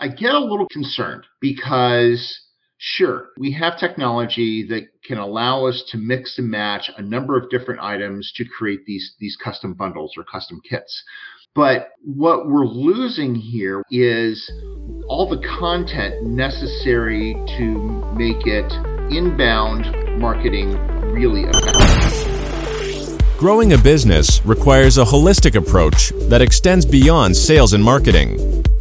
I get a little concerned because Sure, we have technology that can allow us to mix and match a number of different items to create these, these custom bundles or custom kits. But what we're losing here is all the content necessary to make it inbound marketing really effective. Growing a business requires a holistic approach that extends beyond sales and marketing.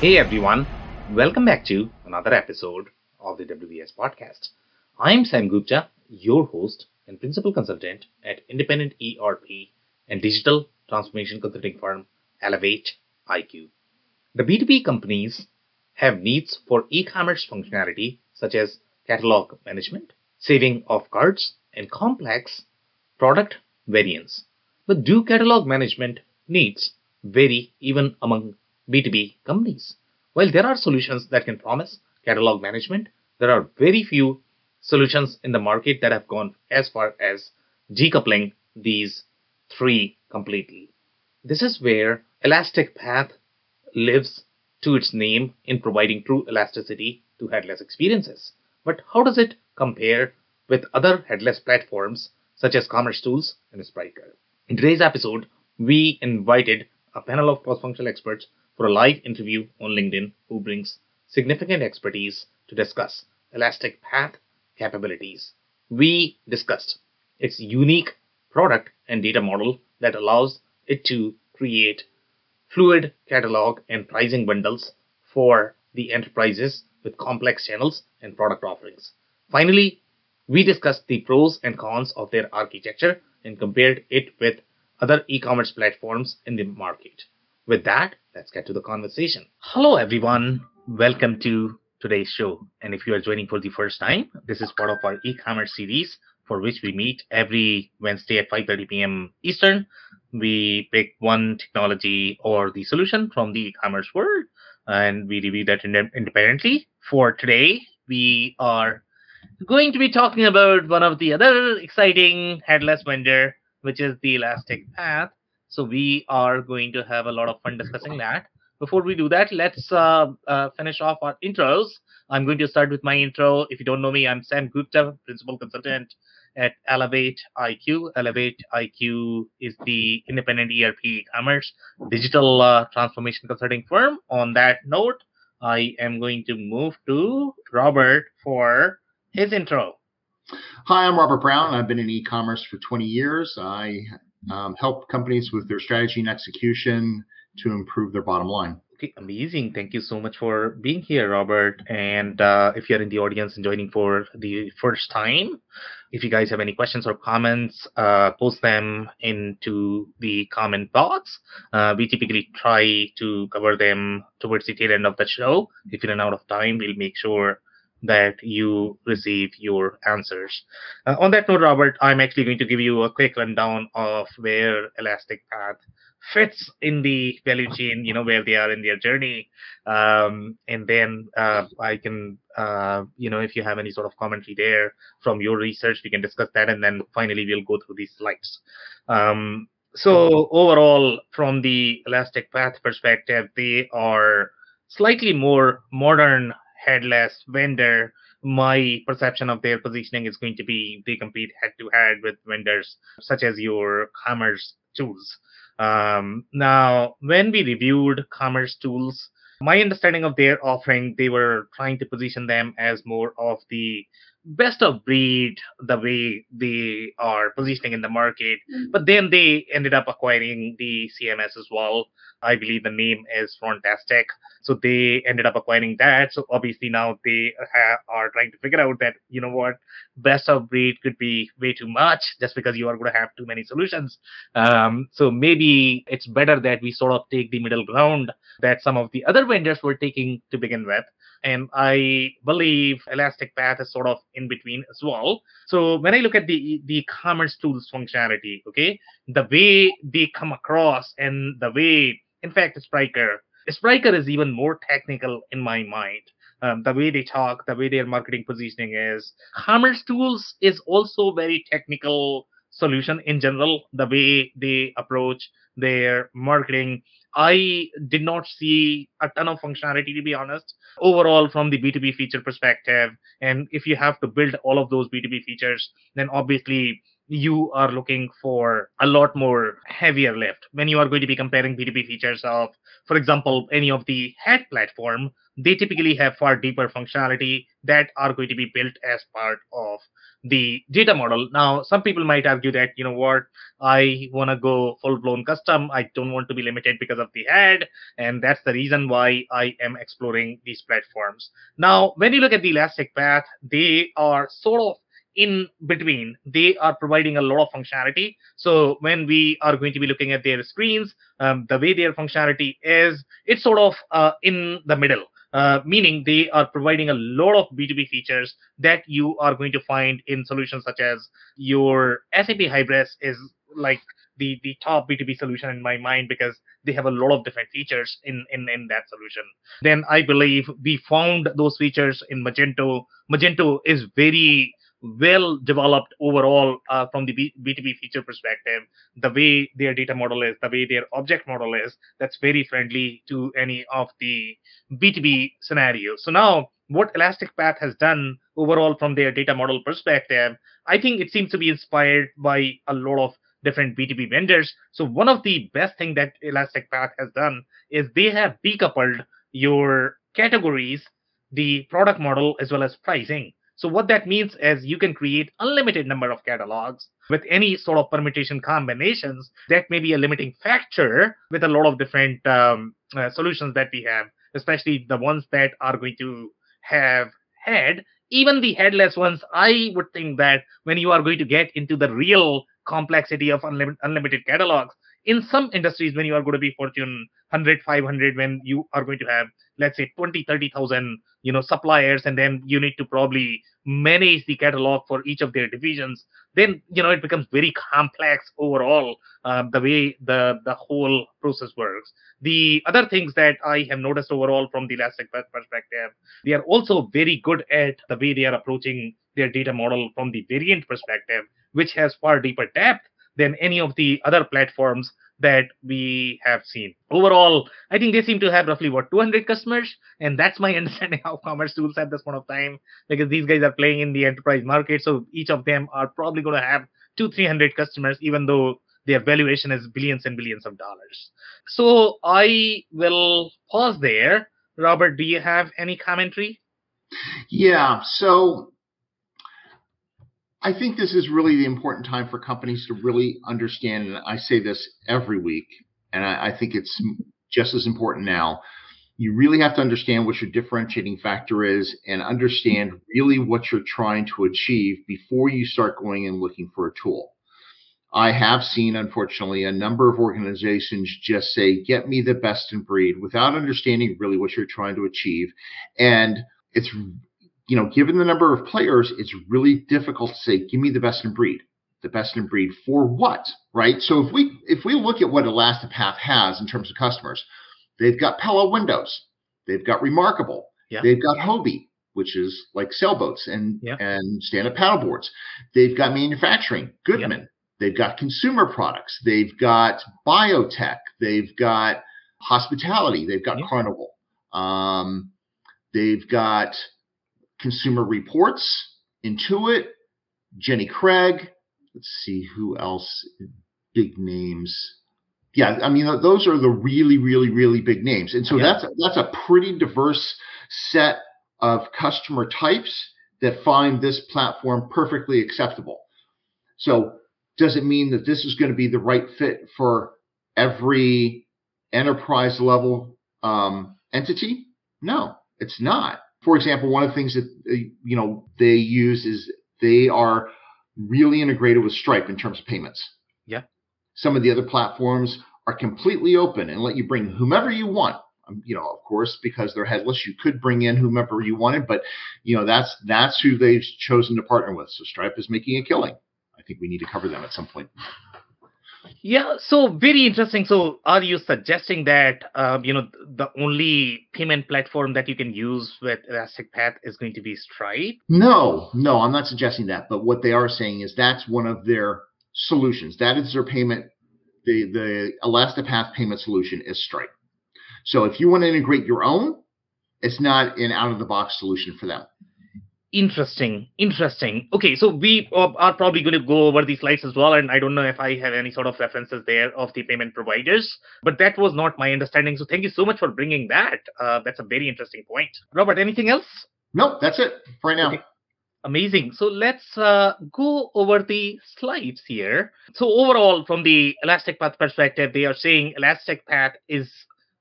Hey everyone, welcome back to another episode of the WBS podcast. I'm Sam Gupta, your host and principal consultant at independent ERP and digital transformation consulting firm Elevate IQ. The B2B companies have needs for e-commerce functionality such as catalog management, saving of cards, and complex product variants. But do catalog management needs vary even among B2B companies? While there are solutions that can promise catalog management, there are very few solutions in the market that have gone as far as decoupling these three completely. This is where Elastic Path lives to its name in providing true elasticity to headless experiences. But how does it compare with other headless platforms such as Commerce Tools and Spryker? In today's episode, we invited a panel of cross-functional experts for a live interview on LinkedIn who brings significant expertise to discuss Elastic Path capabilities. We discussed its unique product and data model that allows it to create fluid catalog and pricing bundles for the enterprises with complex channels and product offerings. Finally, we discussed the pros and cons of their architecture and compared it with other e-commerce platforms in the market. With that, let's get to the conversation. Hello everyone. Welcome to today's show. And if you are joining for the first time, this is part of our e-commerce series for which we meet every Wednesday at 5:30 p.m. Eastern. We pick one technology or the solution from the e-commerce world and we review that independently. For today, we are going to be talking about one of the other exciting headless vendor, which is the Elastic Path. So we are going to have a lot of fun discussing that before we do that, let's uh, uh, finish off our intros. I'm going to start with my intro. If you don't know me, I'm Sam Gupta, principal consultant at Elevate IQ. Elevate IQ is the independent ERP commerce digital uh, transformation consulting firm. On that note, I am going to move to Robert for his intro. Hi, I'm Robert Brown. I've been in e-commerce for 20 years. I um, help companies with their strategy and execution to improve their bottom line. Okay, amazing. Thank you so much for being here, Robert. And uh, if you're in the audience and joining for the first time, if you guys have any questions or comments, uh, post them into the comment box. Uh, we typically try to cover them towards the tail end of the show. If you run out of time, we'll make sure that you receive your answers. Uh, on that note, Robert, I'm actually going to give you a quick rundown of where Elastic Path fits in the value chain, you know, where they are in their journey. Um, and then uh, I can, uh, you know, if you have any sort of commentary there from your research, we can discuss that. And then finally, we'll go through these slides. Um, so overall, from the Elastic Path perspective, they are slightly more modern headless vendor my perception of their positioning is going to be they compete head to head with vendors such as your commerce tools. Um, now, when we reviewed commerce tools, my understanding of their offering, they were trying to position them as more of the best of breed the way they are positioning in the market. Mm-hmm. But then they ended up acquiring the CMS as well. I believe the name is Frontastic. So they ended up acquiring that. So obviously now they ha- are trying to figure out that, you know what, best of breed could be way too much just because you are going to have too many solutions. Um, so maybe it's better that we sort of take the middle ground that some of the other vendors were taking to begin with and I believe Elastic Path is sort of in between as well. So when I look at the the commerce tools functionality, okay, the way they come across and the way, in fact, Spryker, Spryker is even more technical in my mind. Um, the way they talk, the way their marketing positioning is. Commerce tools is also very technical solution in general. The way they approach their marketing I did not see a ton of functionality to be honest. Overall, from the B2B feature perspective, and if you have to build all of those B2B features, then obviously you are looking for a lot more heavier lift when you are going to be comparing B2B features of, for example, any of the head platform. They typically have far deeper functionality that are going to be built as part of the data model. Now, some people might argue that, you know what, I want to go full blown custom. I don't want to be limited because of the head. And that's the reason why I am exploring these platforms. Now, when you look at the Elastic Path, they are sort of in between they are providing a lot of functionality so when we are going to be looking at their screens um, the way their functionality is it's sort of uh, in the middle uh, meaning they are providing a lot of B2B features that you are going to find in solutions such as your SAP Hybris is like the, the top B2B solution in my mind because they have a lot of different features in, in, in that solution. Then I believe we found those features in Magento. Magento is very well developed overall uh, from the B- B2B feature perspective. The way their data model is, the way their object model is, that's very friendly to any of the B2B scenarios. So now, what Elastic Path has done overall from their data model perspective, I think it seems to be inspired by a lot of different B2B vendors. So one of the best thing that Elastic Path has done is they have decoupled your categories, the product model, as well as pricing. So what that means is you can create unlimited number of catalogs with any sort of permutation combinations. That may be a limiting factor with a lot of different um, uh, solutions that we have, especially the ones that are going to have head. Even the headless ones, I would think that when you are going to get into the real complexity of unlim- unlimited catalogs, in some industries, when you are going to be Fortune 100, 500, when you are going to have let's say 20 30000 you know suppliers and then you need to probably manage the catalog for each of their divisions then you know it becomes very complex overall uh, the way the the whole process works. The other things that i have noticed overall from the elastic perspective they are also very good at the way they are approaching their data model from the variant perspective which has far deeper depth than any of the other platforms that we have seen. Overall, I think they seem to have roughly what 200 customers, and that's my understanding of commerce tools at this point of time because these guys are playing in the enterprise market, so each of them are probably going to have two, 300 customers, even though their valuation is billions and billions of dollars. So I will pause there. Robert, do you have any commentary? Yeah. So I think this is really the important time for companies to really understand, and I say this every week, and I, I think it's just as important now. You really have to understand what your differentiating factor is and understand really what you're trying to achieve before you start going and looking for a tool. I have seen, unfortunately, a number of organizations just say, get me the best in breed without understanding really what you're trying to achieve. And it's you know, given the number of players, it's really difficult to say, give me the best in breed. The best in breed for what? Right? So if we if we look at what Elastipath has in terms of customers, they've got Pella Windows, they've got Remarkable, yeah. they've got Hobie, which is like sailboats and yeah. and stand-up paddleboards. They've got manufacturing, Goodman. Yeah. They've got consumer products. They've got biotech. They've got hospitality. They've got Carnival. Um, they've got Consumer Reports, Intuit, Jenny Craig. Let's see who else. Big names. Yeah, I mean those are the really, really, really big names, and so yeah. that's that's a pretty diverse set of customer types that find this platform perfectly acceptable. So, does it mean that this is going to be the right fit for every enterprise level um, entity? No, it's not. For example, one of the things that uh, you know they use is they are really integrated with Stripe in terms of payments. Yeah. Some of the other platforms are completely open and let you bring whomever you want. Um, you know, of course, because they're headless, you could bring in whomever you wanted, but you know that's that's who they've chosen to partner with. So Stripe is making a killing. I think we need to cover them at some point. Yeah, so very interesting. So, are you suggesting that um, you know the only payment platform that you can use with Elastic Path is going to be Stripe? No, no, I'm not suggesting that. But what they are saying is that's one of their solutions. That is their payment. The the Elastic Path payment solution is Stripe. So if you want to integrate your own, it's not an out of the box solution for them. Interesting, interesting. Okay, so we uh, are probably going to go over these slides as well, and I don't know if I have any sort of references there of the payment providers, but that was not my understanding. So thank you so much for bringing that. Uh, that's a very interesting point. Robert, anything else? no that's it for right now. Okay. Amazing. So let's uh, go over the slides here. So overall, from the Elastic Path perspective, they are saying Elastic Path is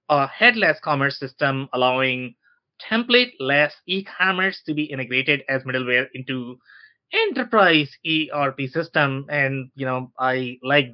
a headless commerce system allowing template-less e-commerce to be integrated as middleware into enterprise ERP system. And you know, I like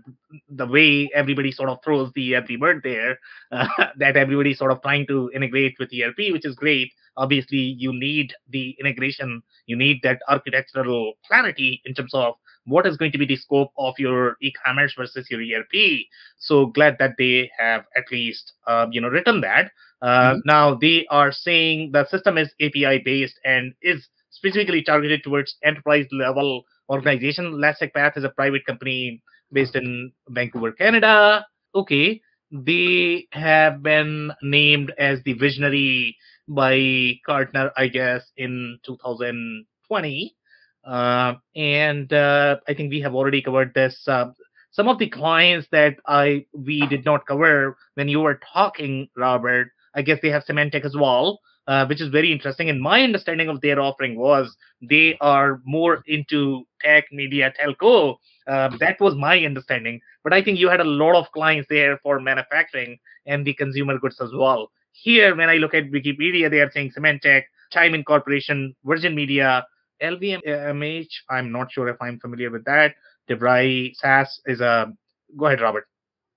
the way everybody sort of throws the ERP word there. Uh, that everybody's sort of trying to integrate with ERP, which is great. Obviously, you need the integration. You need that architectural clarity in terms of what is going to be the scope of your e-commerce versus your ERP. So glad that they have at least uh, you know written that. Uh, mm-hmm. Now they are saying the system is API based and is specifically targeted towards enterprise level organization. Elastic Path is a private company based in Vancouver, Canada. Okay, they have been named as the visionary by Gartner, I guess, in 2020. Uh, and uh, I think we have already covered this. Uh, some of the clients that I we did not cover when you were talking, Robert. I guess they have Symantec as well, uh, which is very interesting. And my understanding of their offering was they are more into tech, media, telco. Uh, that was my understanding. But I think you had a lot of clients there for manufacturing and the consumer goods as well. Here, when I look at Wikipedia, they are saying Symantec, Chime Incorporation, Virgin Media, LVMH, I'm not sure if I'm familiar with that. DeVry SaaS is a. Go ahead, Robert.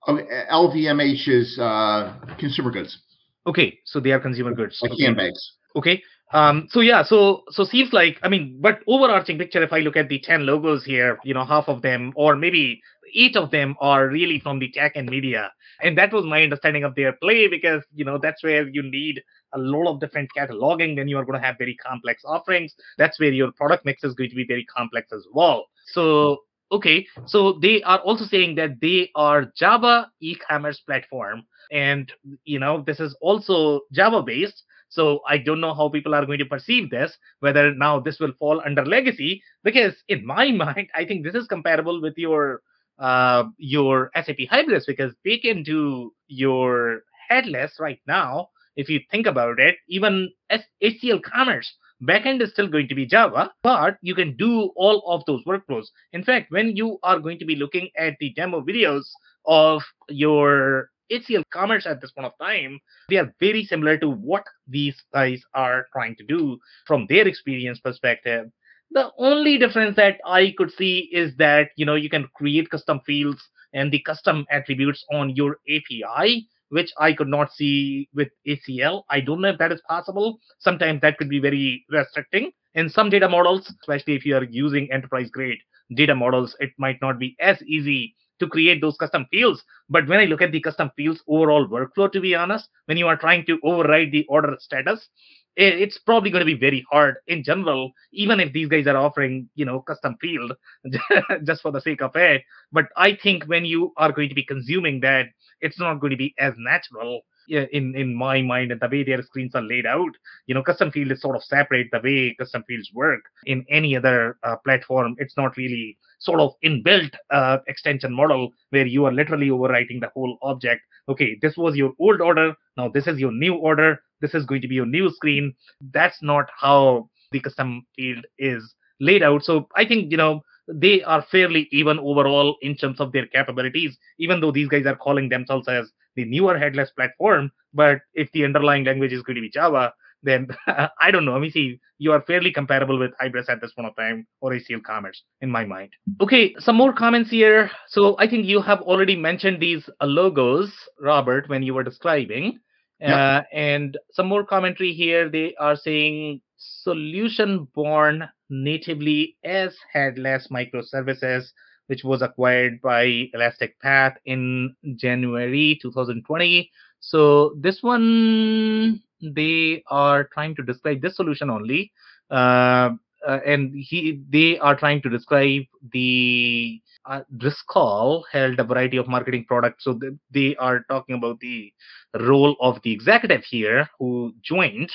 LVMH is uh, consumer goods. Okay, so they are consumer goods. Like okay. handbags. Okay. Um, so yeah, so so seems like I mean, but overarching picture, if I look at the ten logos here, you know, half of them, or maybe eight of them, are really from the tech and media, and that was my understanding of their play because you know that's where you need a lot of different cataloging, then you are going to have very complex offerings. That's where your product mix is going to be very complex as well. So, okay, so they are also saying that they are Java e-commerce platform, and you know this is also Java based. So I don't know how people are going to perceive this, whether now this will fall under legacy, because in my mind, I think this is comparable with your uh, your SAP Hybris because they can do your headless right now if you think about it, even as HCL Commerce backend is still going to be Java, but you can do all of those workflows. In fact, when you are going to be looking at the demo videos of your HCL Commerce at this point of time, they are very similar to what these guys are trying to do from their experience perspective. The only difference that I could see is that you know you can create custom fields and the custom attributes on your API which I could not see with HCL. I don't know if that is possible. Sometimes that could be very restricting. In some data models, especially if you are using enterprise grade data models, it might not be as easy to create those custom fields. But when I look at the custom fields overall workflow, to be honest, when you are trying to override the order status, it's probably going to be very hard in general, even if these guys are offering, you know, custom field just for the sake of it. But I think when you are going to be consuming that, it's not going to be as natural in in my mind and the way their screens are laid out. You know custom field is sort of separate the way custom fields work. In any other uh, platform it's not really sort of inbuilt uh, extension model where you are literally overwriting the whole object. Okay this was your old order. Now this is your new order this is going to be your new screen that's not how the custom field is laid out. So I think, you know, they are fairly even overall in terms of their capabilities, even though these guys are calling themselves as the newer headless platform. But if the underlying language is going to be Java, then I don't know. Let me see. You are fairly comparable with Hybris at this point of time or HCL Commerce in my mind. Okay, some more comments here. So I think you have already mentioned these logos, Robert, when you were describing. Uh, and some more commentary here. They are saying solution born natively as headless microservices, which was acquired by Elastic Path in January 2020. So this one, they are trying to describe this solution only. Uh, uh, and he, they are trying to describe the uh, Driscoll held a variety of marketing products. So th- they are talking about the role of the executive here who joined.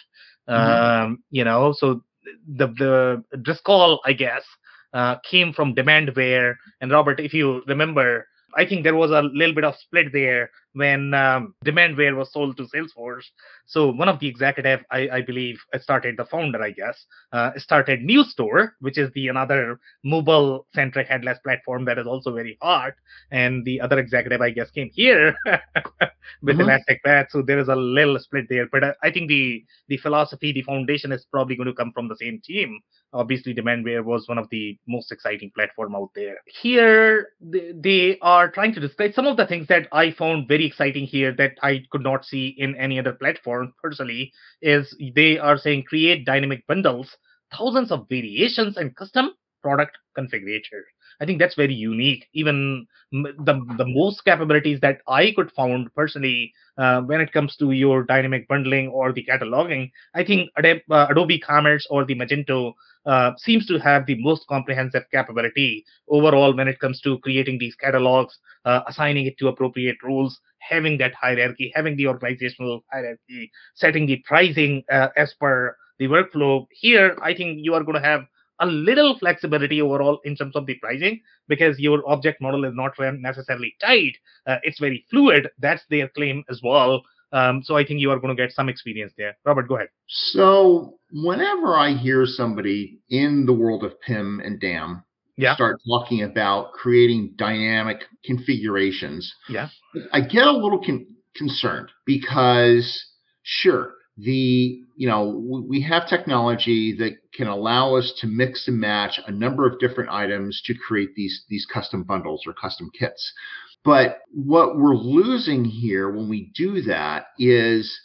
Mm-hmm. Um, you know, so the the Driscoll, I guess, uh, came from Demandware. And Robert, if you remember, I think there was a little bit of split there when um, Demandware was sold to Salesforce. So one of the executive, I, I believe, started the founder, I guess, uh, started NewStore, which is the another mobile-centric headless platform that is also very hot. And the other executive, I guess, came here with mm-hmm. Elastic Path. So there is a little split there. But I, I think the the philosophy, the foundation is probably going to come from the same team obviously demandware was one of the most exciting platform out there. Here they, are trying to describe some of the things that i found very exciting here that i could not see in any other platform personally is they are saying create dynamic bundles thousands of variations and custom product configurator i think that's very unique even the the most capabilities that i could found personally uh, when it comes to your dynamic bundling or the cataloging i think adobe, uh, adobe commerce or the magento uh, seems to have the most comprehensive capability overall when it comes to creating these catalogs, uh, assigning it to appropriate rules, having that hierarchy, having the organizational hierarchy, setting the pricing uh, as per the workflow. Here, I think you are going to have a little flexibility overall in terms of the pricing because your object model is not necessarily tight. Uh, it's very fluid. That's their claim as well. Um, so I think you are going to get some experience there. Robert, go ahead. So whenever I hear somebody in the world of PIM and DAM yeah. start talking about creating dynamic configurations, yeah, I get a little con- concerned because sure, the you know we have technology that can allow us to mix and match a number of different items to create these these custom bundles or custom kits. But what we're losing here when we do that is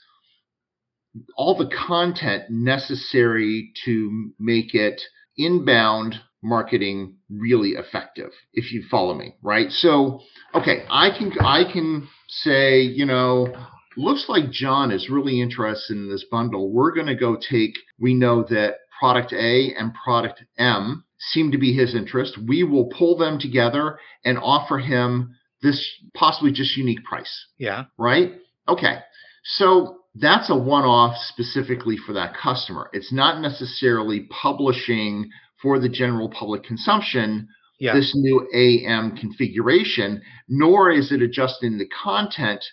all the content necessary to make it inbound marketing really effective if you follow me right? So okay i can i can say you know looks like john is really interested in this bundle we're going to go take we know that product a and product m seem to be his interest we will pull them together and offer him this possibly just unique price. Yeah. Right? Okay. So that's a one off specifically for that customer. It's not necessarily publishing for the general public consumption yeah. this new AM configuration, nor is it adjusting the content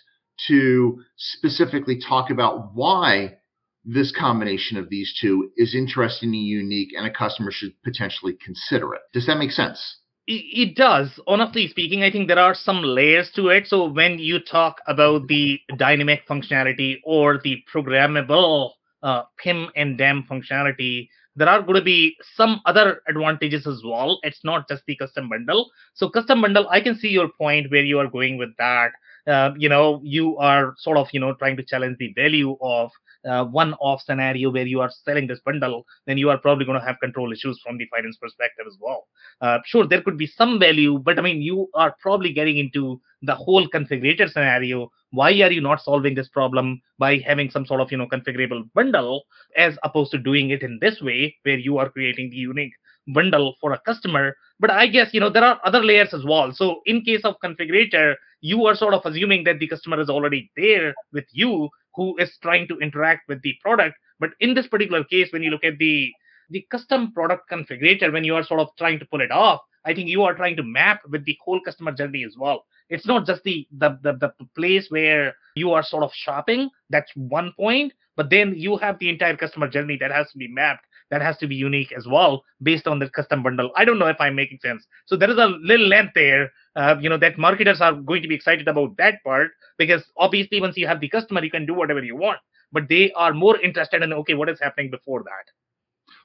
to specifically talk about why this combination of these two is interesting and unique and a customer should potentially consider it. Does that make sense? it does. Honestly speaking i think there are some layers to it. So when you talk about the dynamic functionality or the programmable uh, pim and dam functionality there are going to be some other advantages as well. It's not just the custom bundle. So custom bundle i can see your point where you are going with that uh, you know you are sort of you know trying to challenge the value of uh, one-off scenario where you are selling this bundle, then you are probably going to have control issues from the finance perspective as well. Uh, sure, there could be some value, but I mean, you are probably getting into the whole configurator scenario. Why are you not solving this problem by having some sort of you know configurable bundle as opposed to doing it in this way where you are creating the unique bundle for a customer but i guess you know there are other layers as well so in case of configurator you are sort of assuming that the customer is already there with you who is trying to interact with the product. But in this particular case, when you look at the the custom product configurator, when you are sort of trying to pull it off, I think you are trying to map with the whole customer journey as well. It's not just the the, the, the place where you are sort of shopping. That's one point. but then you have the entire customer journey that has to be mapped that has to be unique as well based on the custom bundle. I don't know if I'm making sense. So there is a little length there, uh, you know, that marketers are going to be excited about that part because obviously once you have the customer, you can do whatever you want. But they are more interested in okay, what is happening before that.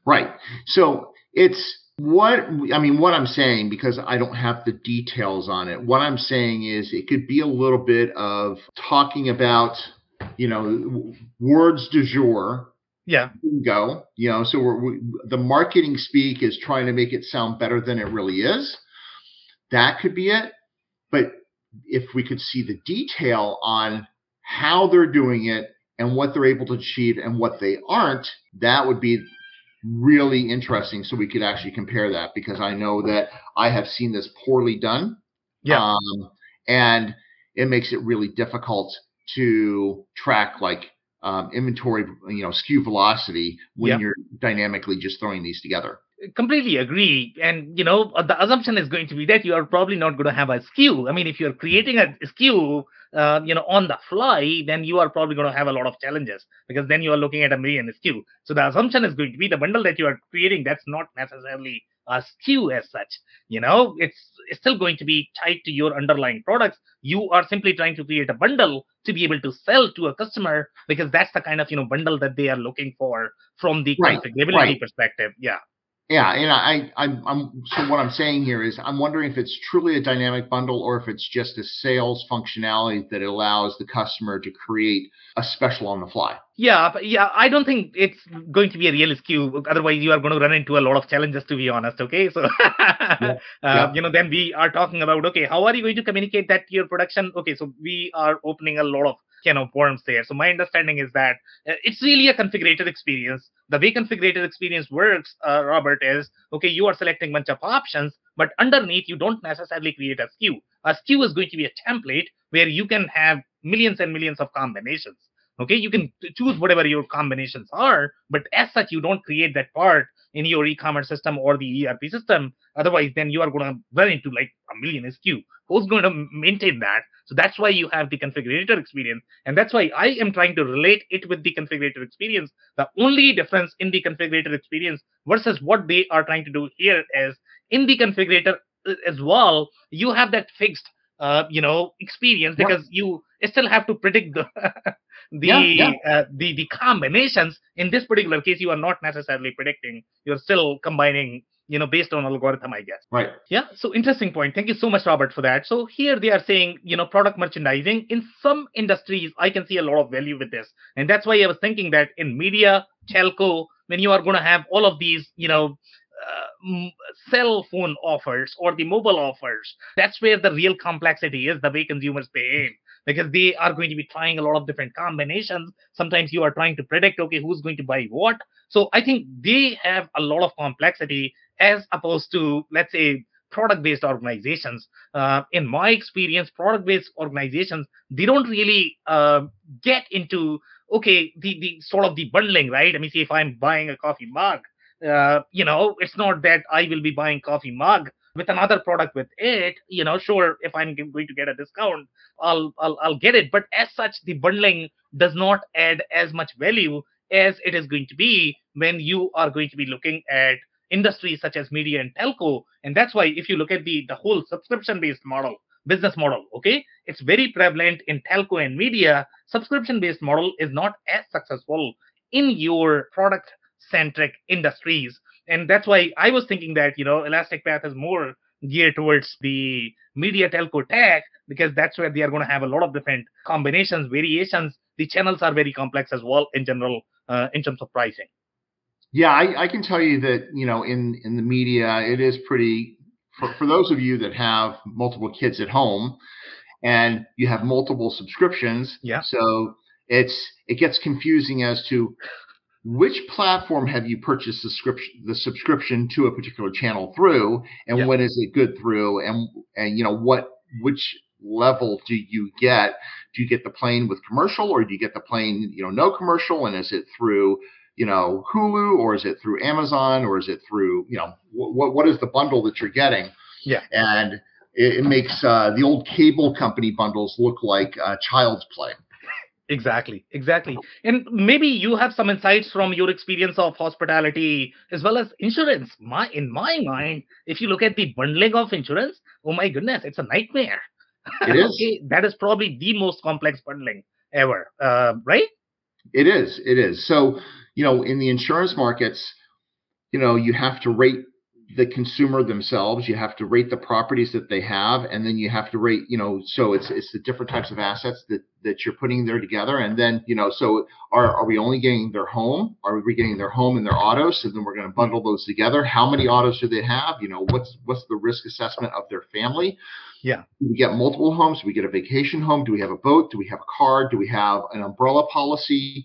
Right. So it's what I mean, what I'm saying, because I don't have the details on it, what I'm saying is it could be a little bit of talking about, you know, words du jour yeah. Go you know so we're, we, the marketing speak is trying to make it sound better than it really is. That could be it but if we could see the detail on how they're doing it and what they're able to achieve and what they aren't that would be really interesting so we could actually compare that because i know that i have seen this poorly done. Yeah. Um, and it makes it really difficult to track like um, inventory, you know, SKU velocity when yep. you're dynamically just throwing these together. Completely agree. And, you know, the assumption is going to be that you are probably not going to have a SKU. I mean, if you're creating a SKU, uh, you know, on the fly, then you are probably going to have a lot of challenges because then you are looking at a million SKU. So the assumption is going to be the bundle that you are creating, that's not necessarily a SKU as such. You know, it's, it's still going to be tied to your underlying products. You are simply trying to create a bundle to be able to sell to a customer because that's the kind of you know bundle that they are looking for from the right, configurability right. perspective. Yeah. Yeah, and I, I, I'm so what I'm saying here is I'm wondering if it's truly a dynamic bundle or if it's just a sales functionality that allows the customer to create a special on the fly. Yeah, yeah, I don't think it's going to be a real SKU. Otherwise, you are going to run into a lot of challenges, to be honest. Okay, so yeah, uh, yeah. you know, then we are talking about okay, how are you going to communicate that to your production? Okay, so we are opening a lot of can of worms there. So my understanding is that uh, it's really a configurator experience. The way configurator experience works, uh, Robert, is okay, you are selecting bunch of options, but underneath you don't necessarily create a SKU. A SKU is going to be a template where you can have millions and millions of combinations. Okay, you can choose whatever your combinations are, but as such, you don't create that part in your e-commerce system or the ERP system. Otherwise, then you are going to run into like a million SKU. Who's going to maintain that? So that's why you have the configurator experience. And that's why I am trying to relate it with the configurator experience. The only difference in the configurator experience versus what they are trying to do here is in the configurator uh, as well, you have that fixed uh, you know experience because you still have to predict the the yeah, yeah. Uh, the the combinations in this particular case you are not necessarily predicting you're still combining you know, based on algorithm, I guess. Right. Yeah. So interesting point. Thank you so much, Robert, for that. So here they are saying, you know, product merchandising in some industries, I can see a lot of value with this. And that's why I was thinking that in media, telco, when you are going to have all of these, you know, uh, cell phone offers or the mobile offers, that's where the real complexity is, the way consumers pay in because they are going to be trying a lot of different combinations. Sometimes you are trying to predict, okay, who's going to buy what. So I think they have a lot of complexity as opposed to, let's say, product based organizations. Uh, in my experience, product based organizations, they don't really uh, get into, okay, the, the sort of the bundling, right? I mean, see, if I'm buying a coffee mug, uh, you know, it's not that I will be buying coffee mug with another product with it. You know, sure, if I'm going to get a discount, I'll, I'll I'll get it. But as such, the bundling does not add as much value as it is going to be when you are going to be looking at industries such as media and telco. And that's why if you look at the, the whole subscription-based model, business model, okay, it's very prevalent in telco and media. Subscription-based model is not as successful in your product-centric industries. And that's why I was thinking that, you know, Elastic Path is more geared towards the media telco tech because that's where they are going to have a lot of different combinations, variations. The channels are very complex as well in general uh, in terms of pricing. Yeah, I, I, can tell you that you know in in the media it is pretty for, for those of you that have multiple kids at home and you have multiple subscriptions. Yeah. So it's it gets confusing as to which platform have you purchased the subscription the subscription to a particular channel through and yeah. when is it good through and and you know what which level do you get do you get the plane with commercial or do you get the plane you know no commercial and is it through you know Hulu or is it through Amazon or is it through you know what what is the bundle that you're getting? Yeah, and it, it makes uh, the old cable company bundles look like uh, child's play. Exactly, exactly. And maybe you have some insights from your experience of hospitality as well as insurance. My in my mind, if you look at the bundling of insurance, oh my goodness, it's a nightmare. It is. okay, that is probably the most complex bundling ever, uh, right? It is. It is. So, you know, in the insurance markets, you know, you have to rate the consumer themselves. You have to rate the properties that they have, and then you have to rate, you know, so it's it's the different types of assets that that you're putting there together, and then you know, so are are we only getting their home? Are we getting their home and their autos? So then we're going to bundle those together. How many autos do they have? You know, what's what's the risk assessment of their family? Yeah. Do we get multiple homes? Do we get a vacation home? Do we have a boat? Do we have a car? Do we have an umbrella policy?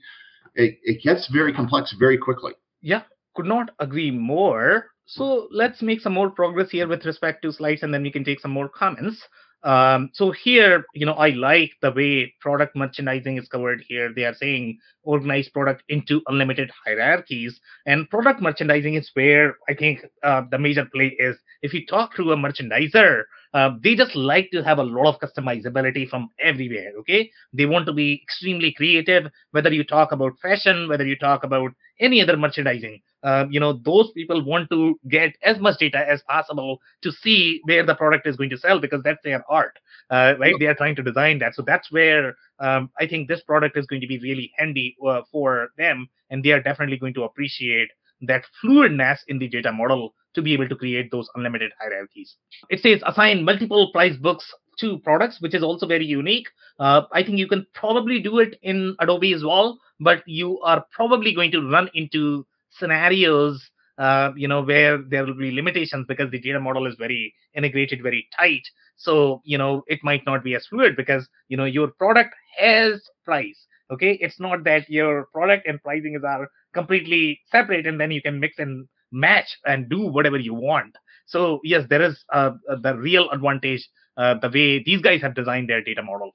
It, it gets very complex very quickly. Yeah, could not agree more. So let's make some more progress here with respect to slides and then we can take some more comments. Um, so here, you know, I like the way product merchandising is covered here. They are saying organize product into unlimited hierarchies, and product merchandising is where I think uh, the major play is. If you talk to a merchandiser, uh, they just like to have a lot of customizability from everywhere. Okay, they want to be extremely creative. Whether you talk about fashion, whether you talk about any other merchandising, uh, you know, those people want to get as much data as possible to see where the product is going to sell because that's their art, uh, right? They are trying to design that, so that's where um, I think this product is going to be really handy uh, for them, and they are definitely going to appreciate that fluidness in the data model to be able to create those unlimited hierarchies. It says assign multiple price books to products, which is also very unique. Uh, I think you can probably do it in Adobe as well, but you are probably going to run into scenarios, uh, you know, where there will be limitations because the data model is very integrated, very tight. So, you know, it might not be as fluid because, you know, your product has price. Okay. It's not that your product and pricing is are completely separate and then you can mix and match and do whatever you want. So yes, there is uh, the real advantage uh, the way these guys have designed their data model.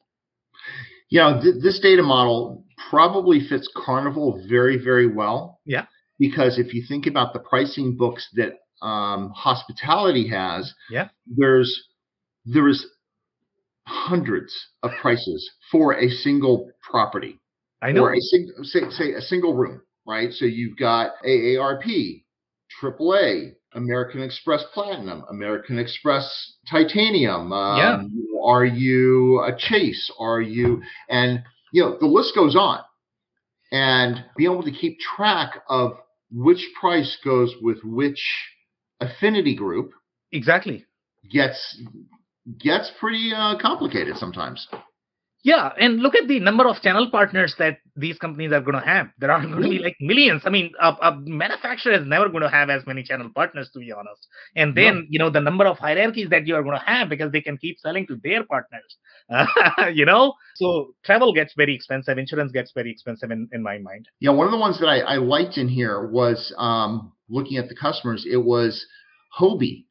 Yeah, th- this data model probably fits Carnival very, very well. Yeah. Because if you think about the pricing books that um, hospitality has, yeah, there's there is hundreds of prices for a single property. I know. Or a sing- say, say a single room, right? So you've got AARP, AAA, American Express Platinum, American Express Titanium. Um, yeah. Are you a Chase? Are you, and you know, the list goes on. And being able to keep track of which price goes with which affinity group. Exactly. Gets gets pretty uh, complicated sometimes. Yeah, and look at the number of channel partners that these companies are going to have. There are going to be like millions. I mean, a, a, manufacturer is never going to have as many channel partners, to be honest. And then, no. you know, the number of hierarchies that you are going to have because they can keep selling to their partners. Uh, you know, so travel gets very expensive. Insurance gets very expensive in, in my mind. Yeah, one of the ones that I, I liked in here was um, looking at the customers. It was Hobie.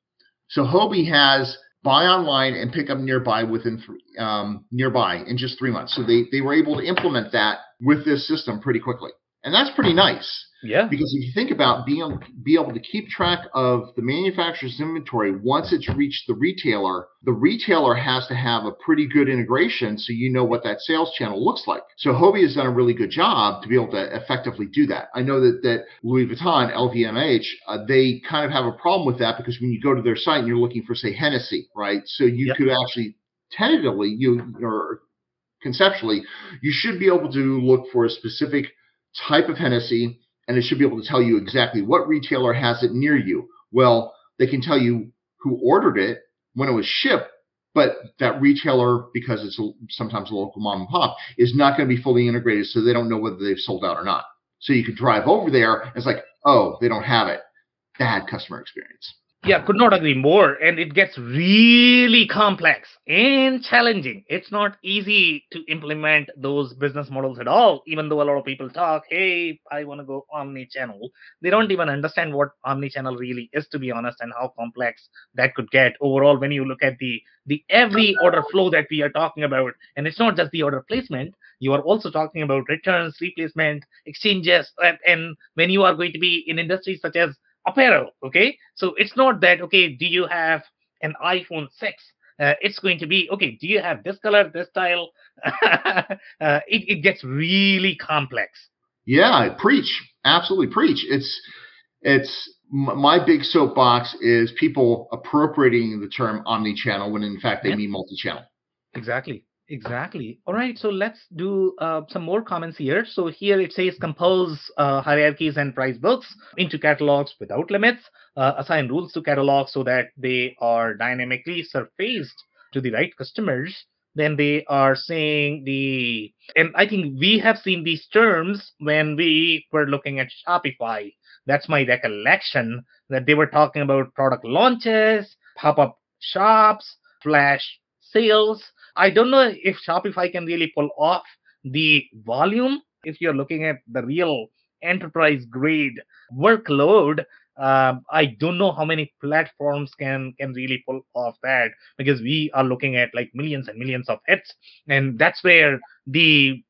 So Hobie has buy online and pick up nearby within three, um, nearby in just three months. So they they were able to implement that with this system pretty quickly, and that's pretty nice. Yeah. Because if you think about being able, be able to keep track of the manufacturer's inventory once it's reached the retailer, the retailer has to have a pretty good integration so you know what that sales channel looks like. So Hobie has done a really good job to be able to effectively do that. I know that that Louis Vuitton, LVMH, uh, they kind of have a problem with that because when you go to their site and you're looking for say Hennessy, right? So you yep. could actually tentatively you or conceptually you should be able to look for a specific type of Hennessy and it should be able to tell you exactly what retailer has it near you. Well, they can tell you who ordered it when it was shipped, but that retailer, because it's a, sometimes a local mom and pop, is not going to be fully integrated, so they don't know whether they've sold out or not. So you could drive over there, and it's like, oh, they don't have it. Bad customer experience yeah could not agree more. And it gets really complex and challenging. It's not easy to implement those business models at all even though a lot of people talk hey i want to go omni channel they don't even understand what omni channel really is to be honest and how complex that could get overall when you look at the the every order flow that we are talking about. And it's not just the order placement. You are also talking about returns replacement exchanges and, and when you are going to be in industries such as apparel okay so it's not that okay do you have an iphone 6 uh, it's going to be okay. Do you have this color, this style? uh, it, it gets really complex. Yeah, preach. Absolutely preach. It's it's my big soapbox is people appropriating the term omni-channel when in fact they yeah. mean multi-channel. Exactly. Exactly. All right. So let's do uh, some more comments here. So here it says compose uh, hierarchies and price books into catalogs without limits. Uh, assign rules to catalogs so that they are dynamically surfaced to the right customers. Then they are saying the, and I think we have seen these terms when we were looking at Shopify. That's my recollection that they were talking about product launches, pop up shops, flash sales I don't know if Shopify can really pull off the volume if you're looking at the real enterprise grade workload. Um, I don't know how many platforms can can really pull off that because we are looking at like millions and millions of hits, and that's where the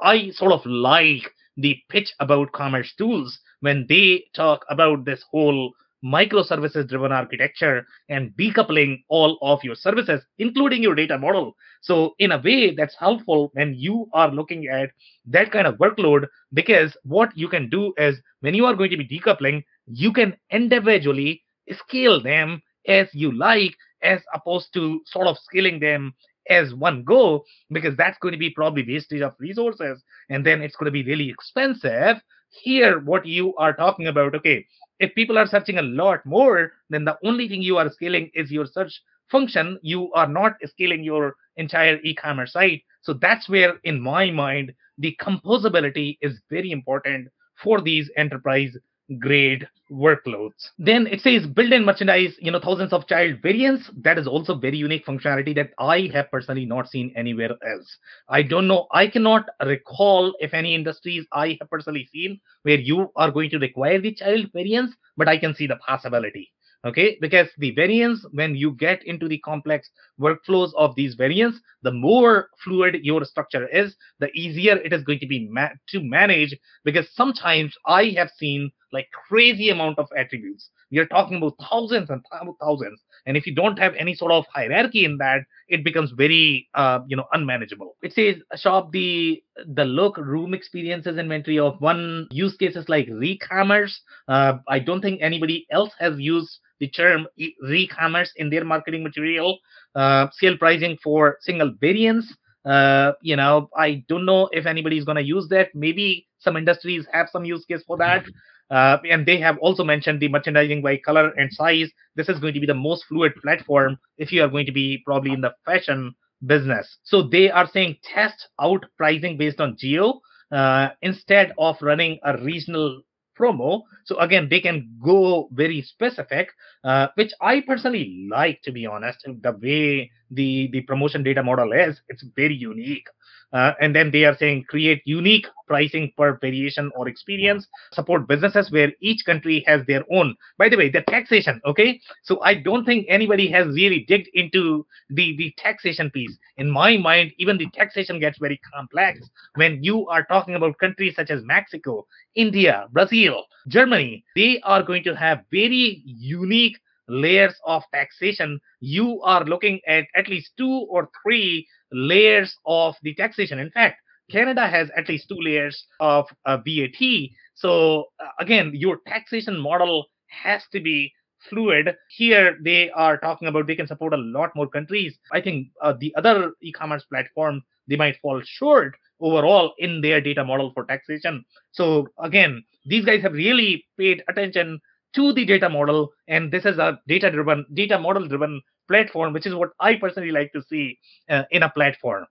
I sort of like the pitch about commercetools when they talk about this whole microservices driven architecture and decoupling all of your services, including your data model. So, in a way, that's helpful when you are looking at that kind of workload because what you can do is when you are going to be decoupling, you can individually scale them as you like, as opposed to sort of scaling them as one go, because that's going to be probably wastage of resources and then it's going to be really expensive. Here, what you are talking about, okay, if people are searching a lot more, then the only thing you are scaling is your search function. You are not scaling your entire e-commerce site. So that's where, in my mind, the composability is very important for these enterprise grade workloads. Then it says build and merchandise, you know, thousands of child variants. That is also very unique functionality that I have personally not seen anywhere else. I don't know. I cannot recall if any industries I have personally seen where you are going to require the child variants, but I can see the possibility okay? Because the variance when you get into the complex workflows of these variants the more fluid your structure is the easier it is going to be ma- to manage. Because sometimes i have seen like crazy amount of attributes. We are talking about thousands and thousands. And if you don't have any sort of hierarchy in that it becomes very uh, you know unmanageable. It says shop the the look room experiences inventory of one use cases like re-commerce. Uh, i don't think anybody else has used the term re-commerce in their marketing material, uh, sale pricing for single variants. Uh, you know, I don't know if anybody is going to use that. Maybe some industries have some use case for that. Uh, and they have also mentioned the merchandising by color and size. This is going to be the most fluid platform if you are going to be probably in the fashion business. So they are saying test out pricing based on geo uh, instead of running a regional promo. So again, they can go very specific, uh, which I personally like, to be honest. The way the the promotion data model is, it's very unique. Uh, and then they are saying create unique pricing per variation or experience, support businesses where each country has their own. By the way, the taxation, okay? So I don't think anybody has really digged into the, the taxation piece. In my mind, even the taxation gets very complex when you are talking about countries such as Mexico, India, Brazil, Germany. They are going to have very unique layers of taxation, you are looking at at least two or three layers of the taxation. In fact, Canada has at least two layers of uh, VAT. So uh, again, your taxation model has to be fluid. Here they are talking about they can support a lot more countries. I think uh, the other e-commerce platform they might fall short overall in their data model for taxation. So again, these guys have really paid attention to the data model and this is a data driven data model driven platform which is what i personally like to see uh, in a platform.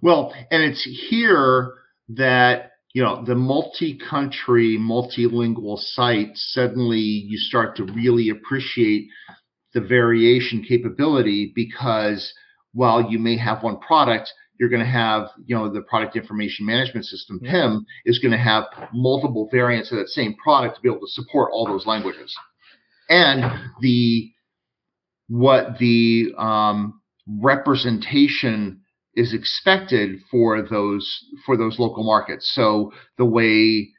Well and it's here that you know the multi-country multilingual site suddenly you start to really appreciate the variation capability because while you may have one product you're going to have, you know, the product information management system, PIM, is going to have multiple variants of that same product to be able to support all those languages. And the what the um, representation is expected for those for those local markets. So the way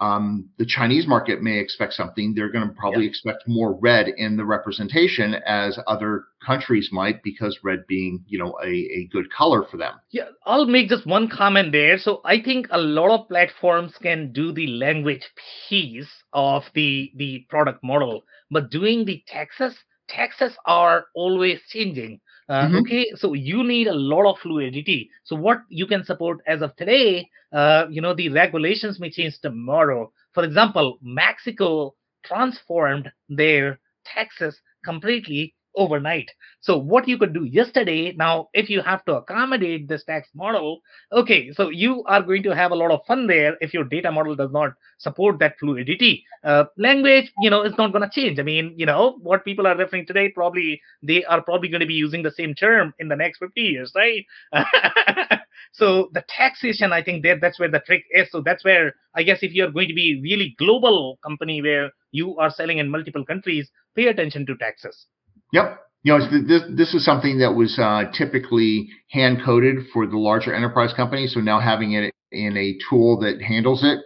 um, the Chinese market may expect something. They're going to probably yeah. expect more red in the representation as other countries might, because red being, you know, a, a good color for them. Yeah, I'll make just one comment there. So I think a lot of platforms can do the language piece of the the product model, but doing the taxes, taxes are always changing. Uh, mm-hmm. Okay, so you need a lot of fluidity. So what you can support as of today, uh, you know, the regulations may change tomorrow. For example, Mexico transformed their taxes completely overnight. So what you could do yesterday, now if you have to accommodate this tax model, okay, so you are going to have a lot of fun there if your data model does not support that fluidity. Uh, language, you know, is not going to change. I mean, you know, what people are referring today, probably they are probably going to be using the same term in the next 50 years, right? so the taxation, I think that that's where the trick is. So that's where I guess if you're going to be really global company where you are selling in multiple countries, pay attention to taxes. Yep. You know, this this is something that was uh, typically hand coded for the larger enterprise companies. So now having it in a tool that handles it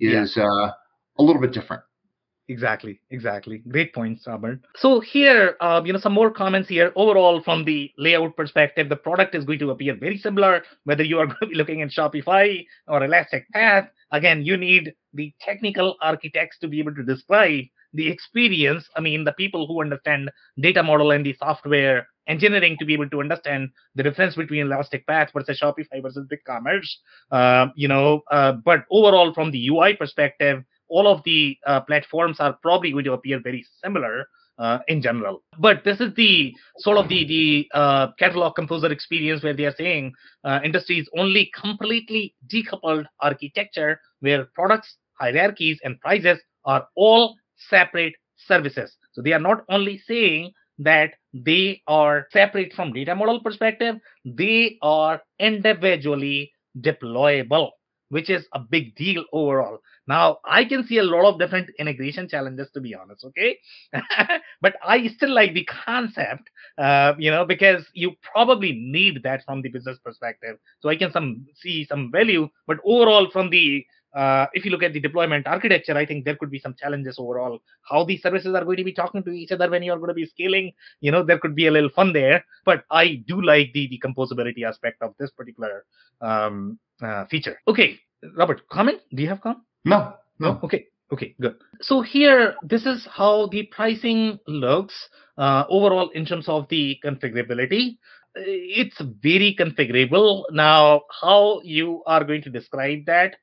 is yeah. uh, a little bit different. Exactly, exactly. Great points, Robert. So here, uh, you know, some more comments here. Overall, from the layout perspective, the product is going to appear very similar, whether you are going to be looking at Shopify or Elastic Path. Again, you need the technical architects to be able to describe the experience, I mean, the people who understand data model and the software engineering to be able to understand the difference between Elastic Path versus Shopify versus BigCommerce. Uh, you know, uh, but overall, from the UI perspective, all of the uh, platforms are probably going to appear very similar. Uh, in general. But this is the sort of the the uh, catalog composer experience where they are saying uh, industries only completely decoupled architecture where products, hierarchies, and prices are all separate services. So they are not only saying that they are separate from data model perspective, they are individually deployable, which is a big deal overall. Now, I can see a lot of different integration challenges, to be honest, okay? but I still like the concept, uh, you know, because you probably need that from the business perspective. So I can some see some value, but overall, from the uh, if you look at the deployment architecture, I think there could be some challenges overall. How these services are going to be talking to each other when you are going to be scaling, you know, there could be a little fun there. But I do like the, the composability aspect of this particular um, uh, feature. Okay, Robert, comment? Do you have comment? No, no. Okay, okay, good. So here, this is how the pricing looks uh, overall in terms of the configurability it's very configurable. Now, how you are going to describe that?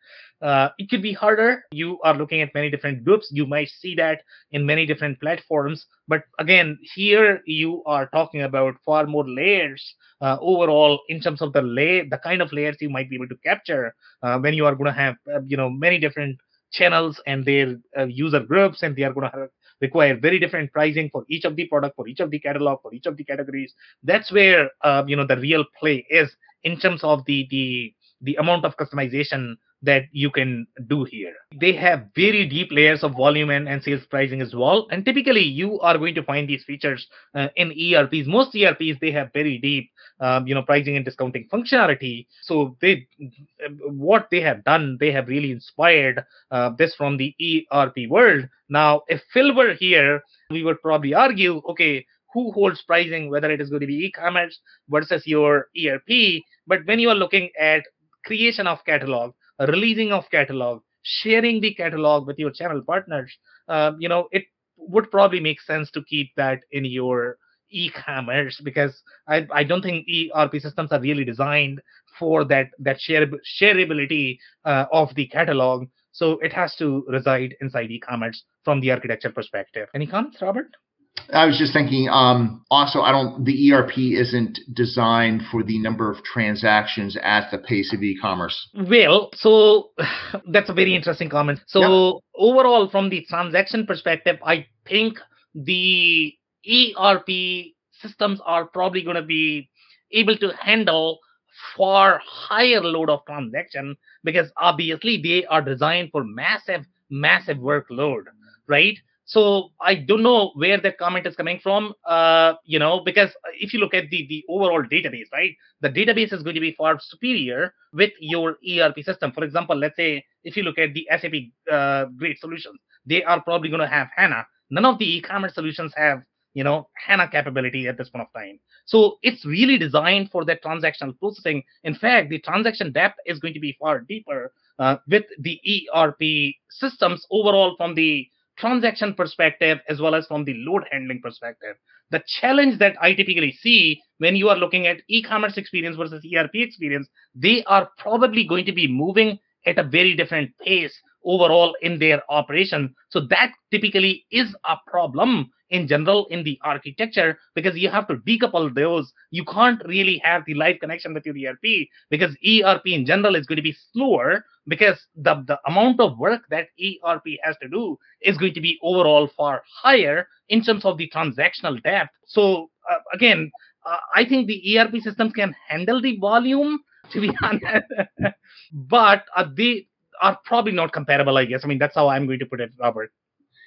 Uh, it could be harder. You are looking at many different groups. You might see that in many different platforms. But again, here you are talking about far more layers uh, overall in terms of the lay, the kind of layers you might be able to capture uh, when you are going to have, uh, you know, many different channels and their uh, user groups, and they are going to have require very different pricing for each of the product, for each of the catalog, for each of the categories. That's where uh, you know the real play is in terms of the the the amount of customization that you can do here. They have very deep layers of volume and, and sales pricing as well. And typically, you are going to find these features uh, in ERPs. Most ERPs they have very deep, um, you know, pricing and discounting functionality. So they, what they have done, they have really inspired uh, this from the ERP world. Now, if Phil were here, we would probably argue, okay, who holds pricing, whether it is going to be e-commerce versus your ERP. But when you are looking at creation of catalog, releasing of catalog, sharing the catalog with your channel partners, uh, you know, it would probably make sense to keep that in your e-commerce because I, I don't think ERP systems are really designed for that that share, shareability uh, of the catalog. So it has to reside inside e-commerce from the architecture perspective. Any comments, Robert? I was just thinking. Um, also, I don't. The ERP isn't designed for the number of transactions at the pace of e-commerce. Well, so that's a very interesting comment. So overall, from the transaction perspective, I think the ERP systems are probably going to be able to handle far higher load of transaction because obviously they are designed for massive, massive workload, right? So I don't know where that comment is coming from. Uh, you know, because if you look at the the overall database, right, the database is going to be far superior with your ERP system. For example, let's say if you look at the SAP uh, Great Solutions, they are probably going to have HANA. None of the e-commerce solutions have you know HANA capability at this point of time. So it's really designed for that transactional processing. In fact, the transaction depth is going to be far deeper uh, with the ERP systems overall from the transaction perspective as well as from the load handling perspective. The challenge that I typically see when you are looking at e-commerce experience versus ERP experience, they are probably going to be moving at a very different pace overall in their operation. So that typically is a problem in general in the architecture because you have to decouple those. You can't really have the live connection with your ERP because ERP in general is going to be slower because the, the amount of work that ERP has to do is going to be overall far higher in terms of the transactional depth. So uh, again, uh, I think the ERP systems can handle the volume to be honest, but uh, they are probably not comparable. I guess. I mean, that's how I'm going to put it, Robert.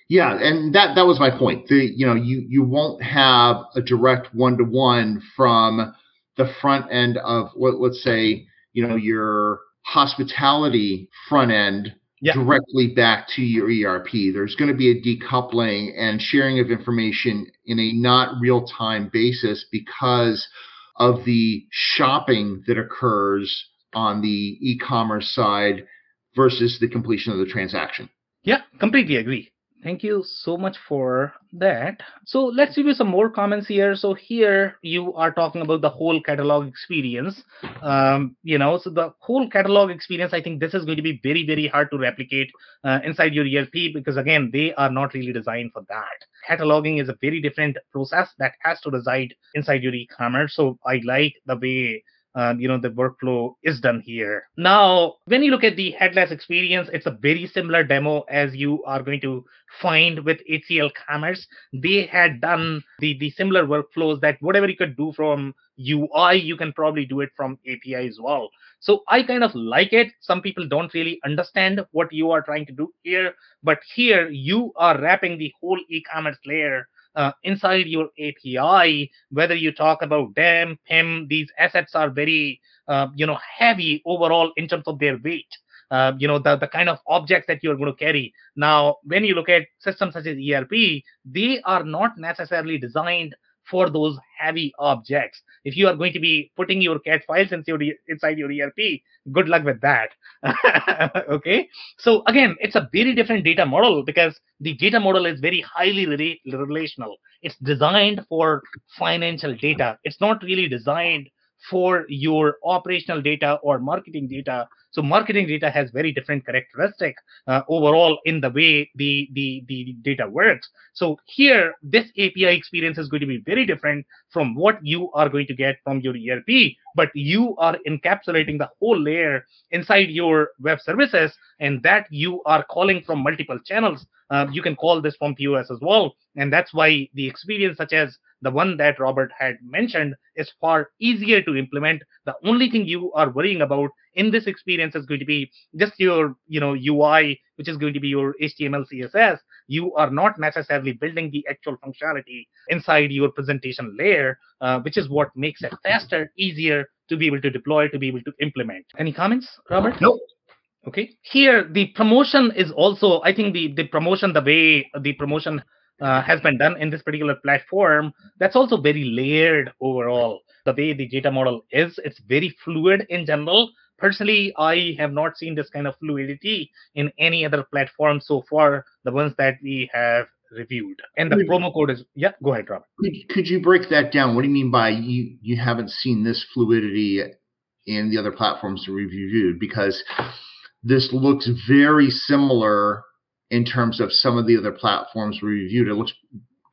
Yeah, and that that was my point. The you know you you won't have a direct one to one from the front end of what let's say you know your hospitality front end yeah. directly back to your ERP. There's going to be a decoupling and sharing of information in a not real time basis because of the shopping that occurs on the e-commerce side versus the completion of the transaction. Yeah, completely agree. Thank you so much for that. So let's give you some more comments here. So here you are talking about the whole catalog experience. Um, you know, so the whole catalog experience, I think this is going to be very, very hard to replicate uh, inside your ERP because again, they are not really designed for that. Cataloging is a very different process that has to reside inside your e-commerce. So I like the way um, you know the workflow is done here. Now when you look at the headless experience it's a very similar demo as you are going to find with HCL Commerce. They had done the the similar workflows that whatever you could do from ui you can probably do it from api as well. So i kind of like it. Some people don't really understand what you are trying to do here but here you are wrapping the whole e-commerce layer uh, inside your API, whether you talk about DAM, PIM, these assets are very, uh, you know, heavy overall in terms of their weight. Uh, you know, the, the kind of objects that you're going to carry. Now, when you look at systems such as ERP, they are not necessarily designed for those heavy objects. If you are going to be putting your CAD files inside your ERP, good luck with that. okay. So again, it's a very different data model because the data model is very highly relational. It's designed for financial data. It's not really designed for your operational data or marketing data. So marketing data has very different characteristic uh, overall in the way the, the, the data works. So here, this API experience is going to be very different from what you are going to get from your ERP, but you are encapsulating the whole layer inside your web services and that you are calling from multiple channels. Uh, you can call this from POS as well. And that's why the experience such as the one that Robert had mentioned is far easier to implement. The only thing you are worrying about in this experience is going to be just your, you know, UI, which is going to be your HTML, CSS. You are not necessarily building the actual functionality inside your presentation layer, uh, which is what makes it faster, easier to be able to deploy, to be able to implement. Any comments, Robert? No. Okay. Here, the promotion is also, I think the, the promotion, the way the promotion uh, has been done in this particular platform, that's also very layered overall. The way the data model is, it's very fluid in general. Personally, I have not seen this kind of fluidity in any other platform so far, the ones that we have reviewed. And the promo code is yeah. Go ahead, Robert. Could, could you break that down? What do you mean by you you haven't seen this fluidity in the other platforms we reviewed? Because this looks very similar in terms of some of the other platforms we reviewed. It looks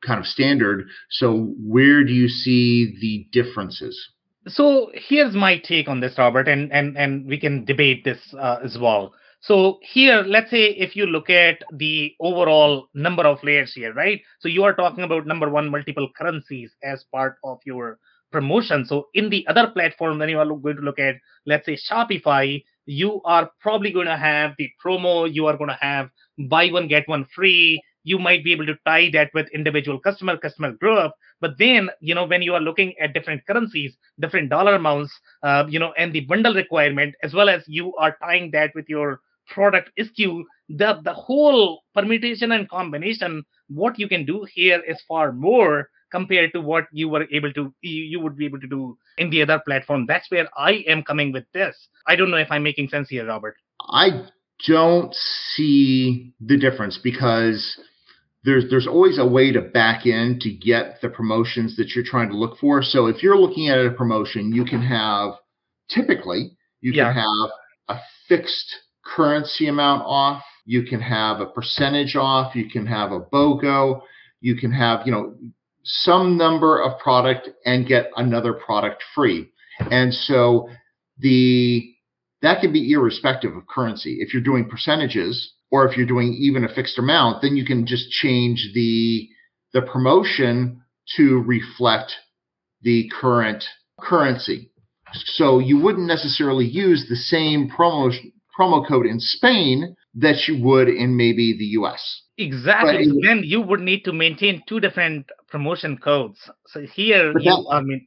kind of standard. So where do you see the differences? So here's my take on this, Robert, and and and we can debate this uh, as well. So here, let's say if you look at the overall number of layers here, right? So you are talking about number one, multiple currencies as part of your promotion. So in the other platform, when you are going to look at, let's say Shopify, you are probably going to have the promo, you are going to have buy one, get one free, you might be able to tie that with individual customer, customer group. But then, you know, when you are looking at different currencies, different dollar amounts, uh, you know, and the bundle requirement, as well as you are tying that with your product SKU, the the whole permutation and combination, what you can do here is far more compared to what you were able to you would be able to do in the other platform. That's where I am coming with this. I don't know if I'm making sense here, Robert. I don't see the difference because there's there's always a way to back in to get the promotions that you're trying to look for. So if you're looking at a promotion, you can have typically you can have a fixed currency amount off, you can have a percentage off, you can have a BOGO, you can have, you know, some number of product and get another product free. And so the that can be irrespective of currency. If you're doing percentages or if you're doing even a fixed amount, then you can just change the the promotion to reflect the current currency. So you wouldn't necessarily use the same promo promo code in Spain that you would in maybe the US. Exactly. Then you would need to maintain two different promotion codes. So here you that, I mean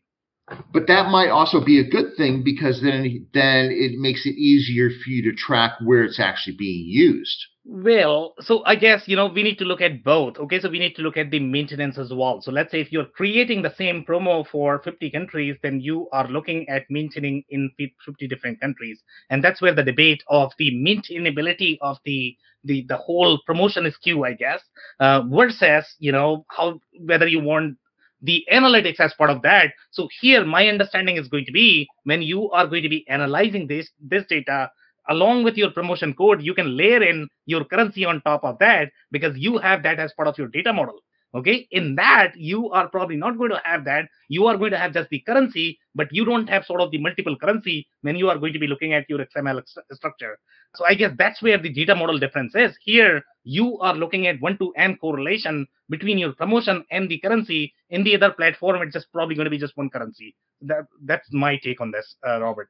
but that might also be a good thing because then then it makes it easier for you to track where it's actually being used. Well, so I guess you know we need to look at both. Okay, so we need to look at the maintenance as well. So let's say if you're creating the same promo for 50 countries, then you are looking at maintaining in 50 different countries, and that's where the debate of the maintainability of the the the whole promotion SKU, I guess, uh, versus you know how whether you want the analytics as part of that. So here, my understanding is going to be when you are going to be analyzing this this data along with your promotion code, you can layer in your currency on top of that because you have that as part of your data model. Okay, in that you are probably not going to have that. You are going to have just the currency, but you don't have sort of the multiple currency when you are going to be looking at your XML structure. So I guess that's where the data model difference is. Here you are looking at one to n correlation between your promotion and the currency. In the other platform, it's just probably going to be just one currency. That that's my take on this, uh, Robert.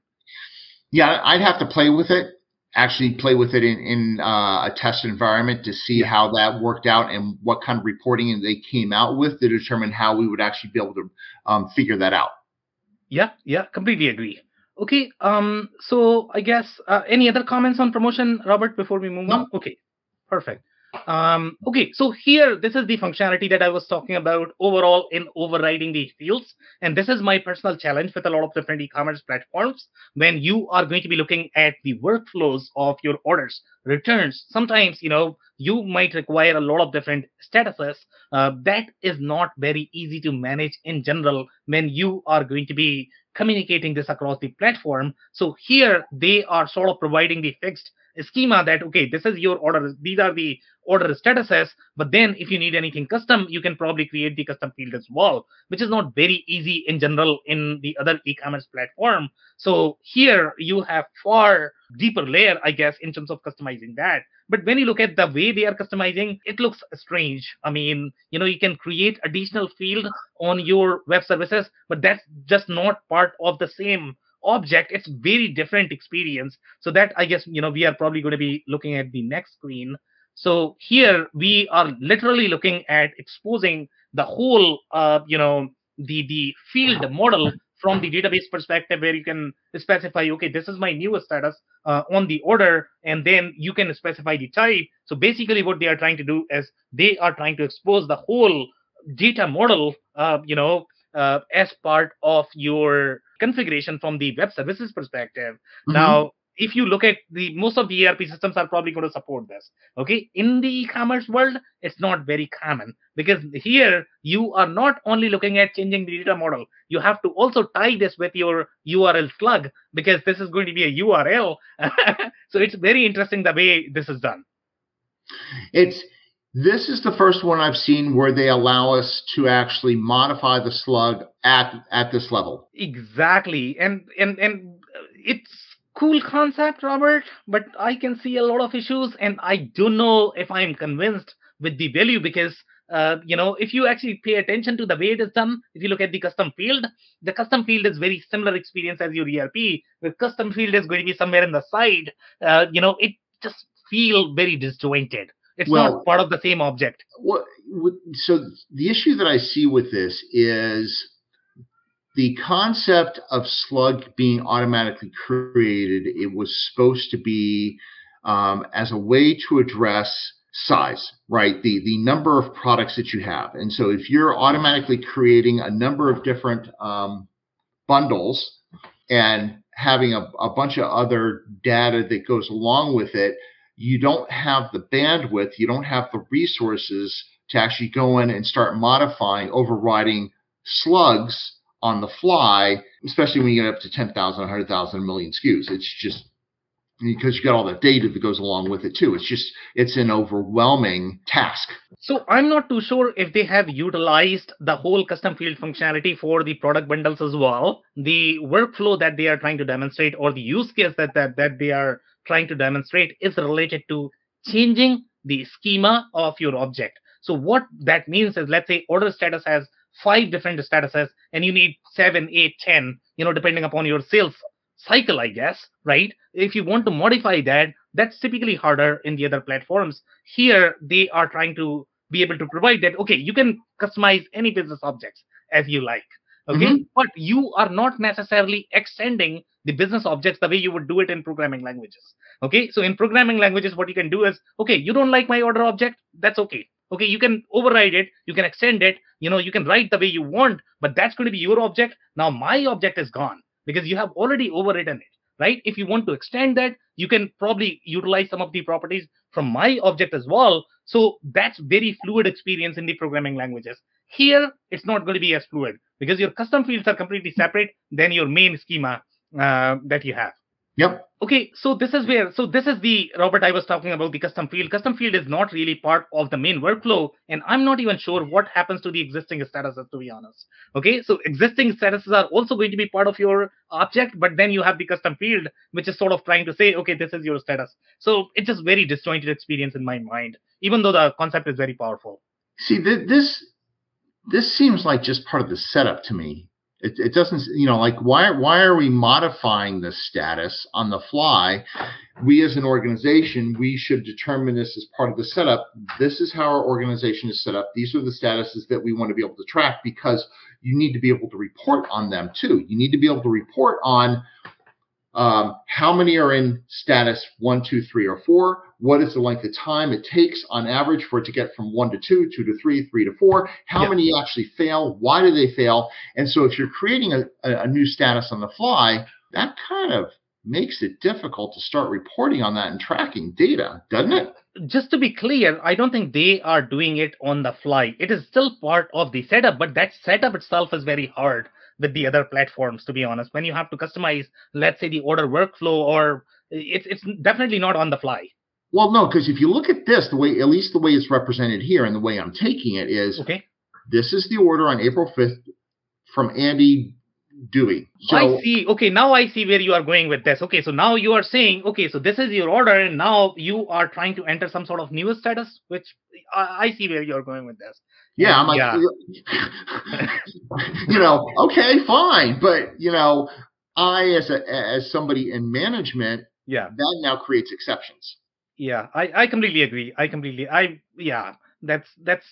Yeah, I'd have to play with it actually play with it in, in uh, a test environment to see yeah. how that worked out and what kind of reporting they came out with to determine how we would actually be able to um, figure that out. Yeah, yeah, completely agree. Okay, um, so I guess uh, any other comments on promotion, Robert, before we move no. on? Okay, perfect. Um, okay, so here, this is the functionality that I was talking about overall in overriding the fields. And this is my personal challenge with a lot of different e-commerce platforms. When you are going to be looking at the workflows of your orders, returns, sometimes, you know, you might require a lot of different statuses. Uh, that is not very easy to manage in general when you are going to be communicating this across the platform. So here they are sort of providing the fixed schema that okay this is your order these are the order statuses but then if you need anything custom you can probably create the custom field as well which is not very easy in general in the other e-commerce platform. So here you have far deeper layer i guess in terms of customizing that. But when you look at the way they are customizing it looks strange. I mean you know you can create additional field on your web services but that's just not part of the same object it's very different experience. So that i guess you know we are probably going to be looking at the next screen. So here we are literally looking at exposing the whole uh, you know the the field model from the database perspective where you can specify okay this is my newest status uh, on the order and then you can specify the type. So basically what they are trying to do is they are trying to expose the whole data model uh, you know uh, as part of your configuration from the web services perspective. Mm-hmm. Now, if you look at the most of the ERP systems are probably going to support this. Okay, in the e-commerce world, it's not very common because here you are not only looking at changing the data model, you have to also tie this with your URL slug because this is going to be a URL. so it's very interesting the way this is done. It's this is the first one I've seen where they allow us to actually modify the slug at at this level. Exactly, and and and it's cool concept, Robert. But I can see a lot of issues, and I don't know if I'm convinced with the value because uh, you know, if you actually pay attention to the way it is done, if you look at the custom field, the custom field is very similar experience as your ERP. The custom field is going to be somewhere in the side. Uh, you know, it just feel very disjointed it's well, not part of the same object. Well, so the issue that I see with this is the concept of slug being automatically created. It was supposed to be um, as a way to address size, right? The the number of products that you have, and so if you're automatically creating a number of different um, bundles and having a, a bunch of other data that goes along with it, you don't have the bandwidth, you don't have the resources to actually go in and start modifying, overriding slugs on the fly, especially when you get up to 10,000, 100,000, a million SKUs. It's just because you got all the data that goes along with it too. It's just it's an overwhelming task. So I'm not too sure if they have utilized the whole custom field functionality for the product bundles as well. The workflow that they are trying to demonstrate or the use case that that, that they are trying to demonstrate is related to changing the schema of your object. So what that means is let's say order status has five different statuses and you need seven, eight, ten, you know, depending upon your sales cycle, I guess, right? If you want to modify that, that's typically harder in the other platforms. Here, they are trying to be able to provide that, okay, you can customize any business objects as you like. Okay. Mm-hmm. But you are not necessarily extending the business objects the way you would do it in programming languages. Okay. So in programming languages, what you can do is, okay, you don't like my order object. That's okay. Okay. You can override it. You can extend it. You know, you can write the way you want, but that's going to be your object. Now my object is gone because you have already overridden it, right? If you want to extend that, you can probably utilize some of the properties from my object as well. So that's very fluid experience in the programming languages. Here, it's not going to be as fluid because your custom fields are completely separate than your main schema uh, that you have. Yep. Okay, so this is where, so this is the, Robert, I was talking about the custom field. Custom field is not really part of the main workflow, and I'm not even sure what happens to the existing statuses, to be honest. Okay, so existing statuses are also going to be part of your object, but then you have the custom field, which is sort of trying to say, okay, this is your status. So it's just very disjointed experience in my mind, even though the concept is very powerful. See, this this seems like just part of the setup to me. It, it doesn't, you know, like why why are we modifying the status on the fly? We as an organization, we should determine this as part of the setup. This is how our organization is set up. These are the statuses that we want to be able to track because you need to be able to report on them too. You need to be able to report on um, how many are in status one, two, three, or four? What is the length of time it takes on average for it to get from one to two, two to three, three to four? How yeah. many actually fail? Why do they fail? And so if you're creating a, a new status on the fly, that kind of makes it difficult to start reporting on that and tracking data, doesn't it? Just to be clear, I don't think they are doing it on the fly. It is still part of the setup, but that setup itself is very hard with the other platforms to be honest. When you have to customize let's say the order workflow or it's it's definitely not on the fly. Well no because if you look at this the way at least the way it's represented here and the way i'm taking it is okay. this is the order on april 5th from andy Dewey. So, I see. Okay, now I see where you are going with this. Okay, so now you are saying, okay, so this is your order, and now you are trying to enter some sort of new status, which I, I see where you are going with this. Yeah, I'm like, yeah. you know, okay, fine, but you know, I as a as somebody in management, yeah, that now creates exceptions. Yeah, I I completely agree. I completely I yeah, that's that's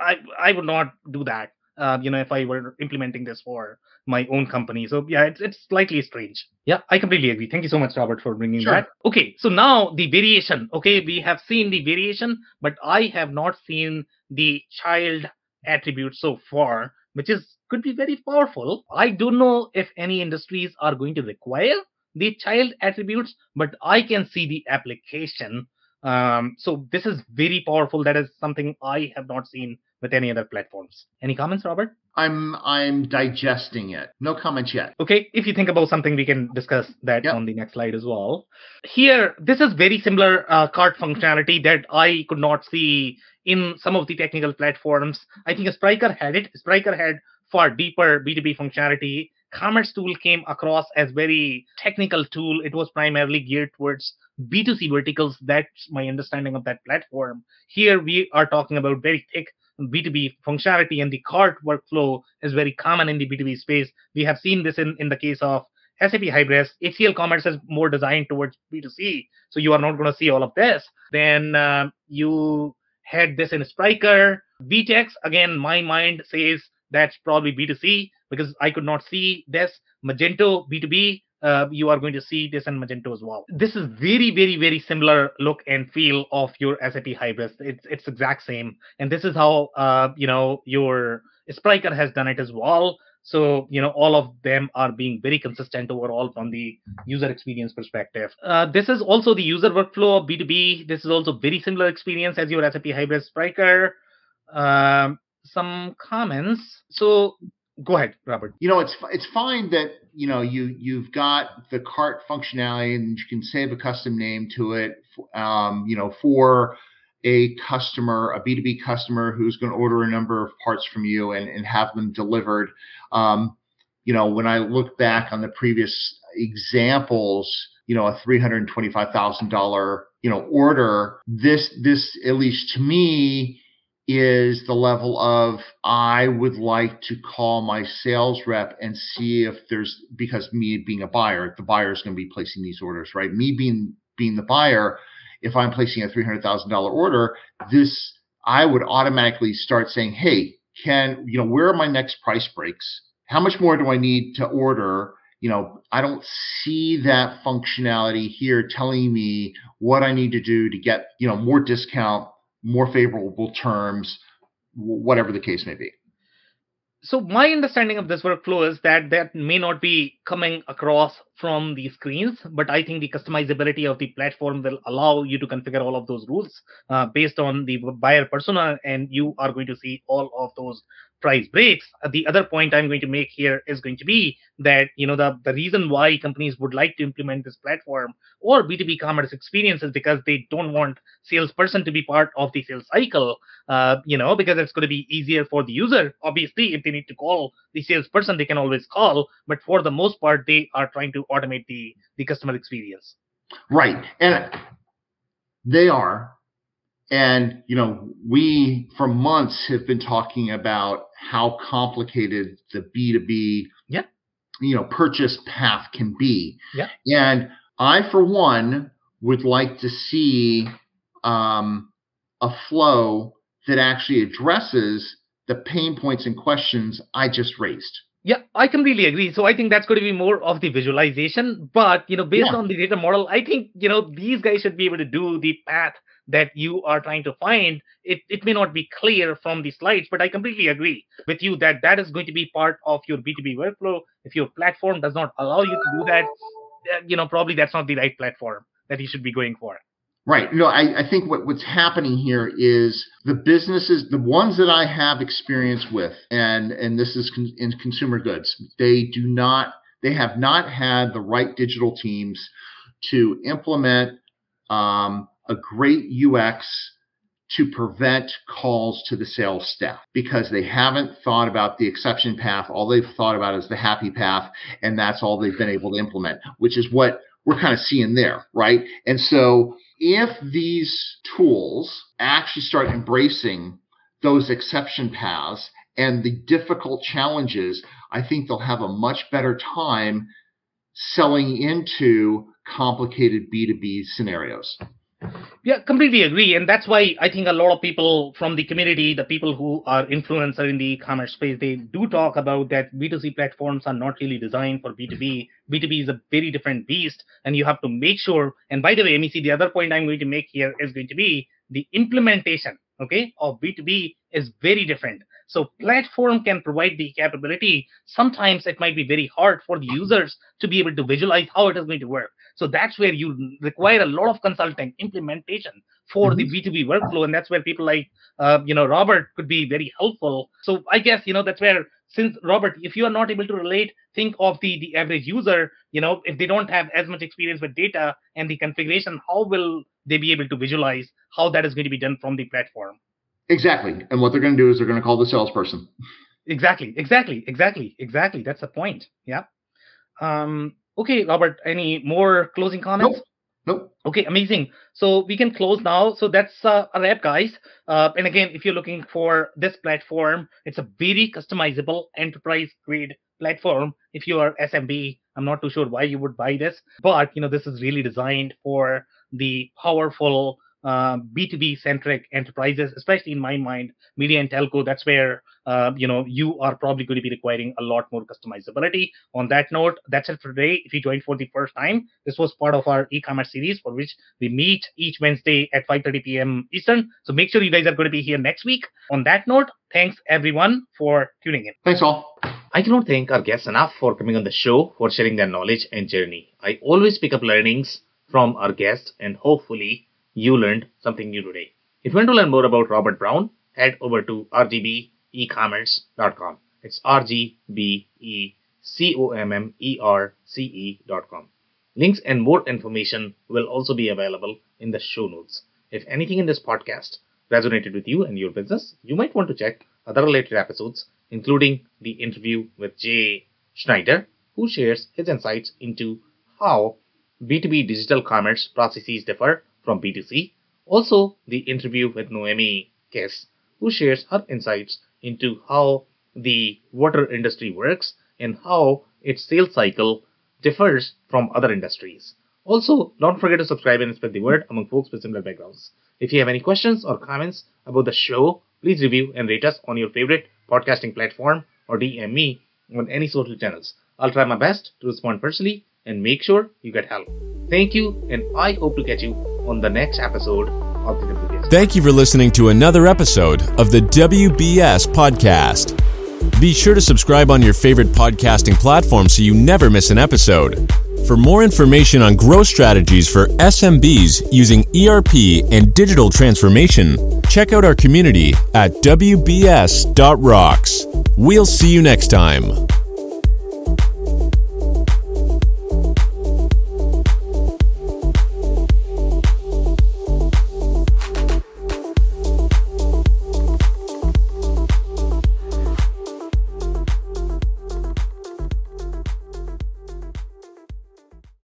I I would not do that. Uh, you know, if I were implementing this for my own company. So yeah, it's it's slightly strange. Yeah, I completely agree. Thank you so much, Robert, for bringing sure. that. Okay, so now the variation. Okay, we have seen the variation, but I have not seen the child attribute so far, which is could be very powerful. I don't know if any industries are going to require the child attributes, but I can see the application. Um, so this is very powerful. That is something I have not seen with any other platforms. Any comments, Robert? I'm I'm digesting it. No comments yet. Okay, if you think about something, we can discuss that yep. on the next slide as well. Here, this is very similar uh, cart functionality that I could not see in some of the technical platforms. I think Spryker had it. Spryker had far deeper B2B functionality. Commerce tool came across as very technical tool. It was primarily geared towards B2C verticals. That's my understanding of that platform. Here we are talking about very thick B2B functionality and the cart workflow is very common in the B2B space. We have seen this in, in the case of SAP Hybris, HCL Commerce is more designed towards B2C, so you are not going to see all of this. Then uh, you had this in Spryker. VTEX, again, my mind says that's probably B2C because I could not see this. Magento B2B, uh, you are going to see this in Magento as well. This is very, very, very similar look and feel of your SAP Hybris. It's it's exact same, and this is how uh, you know your Spryker has done it as well. So you know all of them are being very consistent overall from the user experience perspective. Uh, this is also the user workflow of B2B. This is also very similar experience as your SAP Hybris Spryker. Um, some comments. So go ahead, Robert. You know, it's it's fine that you know you you've got the cart functionality and you can save a custom name to it. Um, you know, for a customer, a B2B customer who's going to order a number of parts from you and, and have them delivered. Um, you know, when I look back on the previous examples, you know, a $325,000, you know, order, this, this, at least to me, is the level of I would like to call my sales rep and see if there's because me being a buyer, the buyer is going to be placing these orders, right? Me being being the buyer, if I'm placing a three hundred thousand dollar order, this I would automatically start saying, hey, can you know where are my next price breaks? How much more do I need to order? You know, I don't see that functionality here telling me what I need to do to get you know more discount more favorable terms, whatever the case may be. So my understanding of this workflow is that that may not be coming across from the screens, but I think the customizability of the platform will allow you to configure all of those rules uh, based on the buyer persona, and you are going to see all of those price breaks. The other point I'm going to make here is going to be that you know the, the reason why companies would like to implement this platform or B2B commerce experience is because they don't want salesperson to be part of the sales cycle. Uh, you know, because it's going to be easier for the user. Obviously, if they need to call the salesperson, they can always call. But for the most part, they are trying to automate the the customer experience. Right, and they are and, you know, we for months have been talking about how complicated the B2B, yeah. you know, purchase path can be. Yeah. And I, for one, would like to see um, a flow that actually addresses the pain points and questions I just raised. Yeah, I completely agree. So I think that's going to be more of the visualization. But you know, based yeah. on the data model, I think you know these guys should be able to do the path that you are trying to find, it, it may not be clear from the slides, but I completely agree with you that that is going to be part of your B2B workflow. If your platform does not allow you to do that, you know, probably that's not the right platform that you should be going for. Right. No, I, I think what, what's happening here is the businesses, the ones that I have experience with, and and this is con- in consumer goods, they do not, they have not had the right digital teams to implement um, a great UX to prevent calls to the sales staff because they haven't thought about the exception path. All they've thought about is the happy path, and that's all they've been able to implement, which is what we're kind of seeing there, right? And so if these tools actually start embracing those exception paths and the difficult challenges, I think they'll have a much better time selling into complicated B2B scenarios. Yeah, completely agree. And that's why I think a lot of people from the community, the people who are influencer in the e-commerce space, they do talk about that B2C platforms are not really designed for B2B. B2B is a very different beast and you have to make sure. And by the way, MEC, the other point I'm going to make here is going to be the implementation, okay, of B2B is very different. So platform can provide the capability. Sometimes it might be very hard for the users to be able to visualize how it is going to work. So that's where you require a lot of consulting implementation for mm-hmm. the B2B workflow. And that's where people like, uh, you know, Robert could be very helpful. So I guess, you know, that's where since Robert, if you are not able to relate, think of the, the average user, you know, if they don't have as much experience with data and the configuration, how will they be able to visualize how that is going to be done from the platform? Exactly. And what they're going to do is they're going to call the salesperson. Exactly. Exactly. Exactly. Exactly. That's the point. Yeah. Um, okay, Robert, any more closing comments? Nope. Nope. Okay, amazing. So we can close now. So that's uh, a wrap, guys. Uh, and again, if you're looking for this platform, it's a very customizable enterprise grade platform if you are SMB. I'm not too sure why you would buy this, but you know this is really designed for the powerful B2B um, centric enterprises, especially in my mind, media and telco. That's where uh, you know you are probably going to be requiring a lot more customizability. On that note, that's it for today. If you joined for the first time, this was part of our e-commerce series for which we meet each Wednesday at 5:30 p.m. Eastern. So make sure you guys are going to be here next week. On that note, thanks everyone for tuning in. Thanks all. I cannot thank our guests enough for coming on the show, for sharing their knowledge and journey. I always pick up learnings from our guests and hopefully you learned something new today. If you want to learn more about Robert Brown, head over to rgbecommerce.com. It's R-G-B-E-C-O-M-M-E-R-C-E.com. Links and more information will also be available in the show notes. If anything in this podcast resonated with you and your business, you might want to check other related episodes, including the interview with Jay Schneider, who shares his insights into how B2B digital commerce processes differ from B2C. Also, the interview with Noemi Kess, who shares her insights into how the water industry works and how its sales cycle differs from other industries. Also, don't forget to subscribe and spread the word among folks with similar backgrounds. If you have any questions or comments about the show, please review and rate us on your favorite podcasting platform or DM me on any social channels. I'll try my best to respond personally and make sure you get help. Thank you, and I hope to catch you on the next episode of the WBS. Thank you for listening to another episode of the WBS Podcast. Be sure to subscribe on your favorite podcasting platform so you never miss an episode. For more information on growth strategies for SMBs using ERP and digital transformation, check out our community at WBS.rocks. We'll see you next time.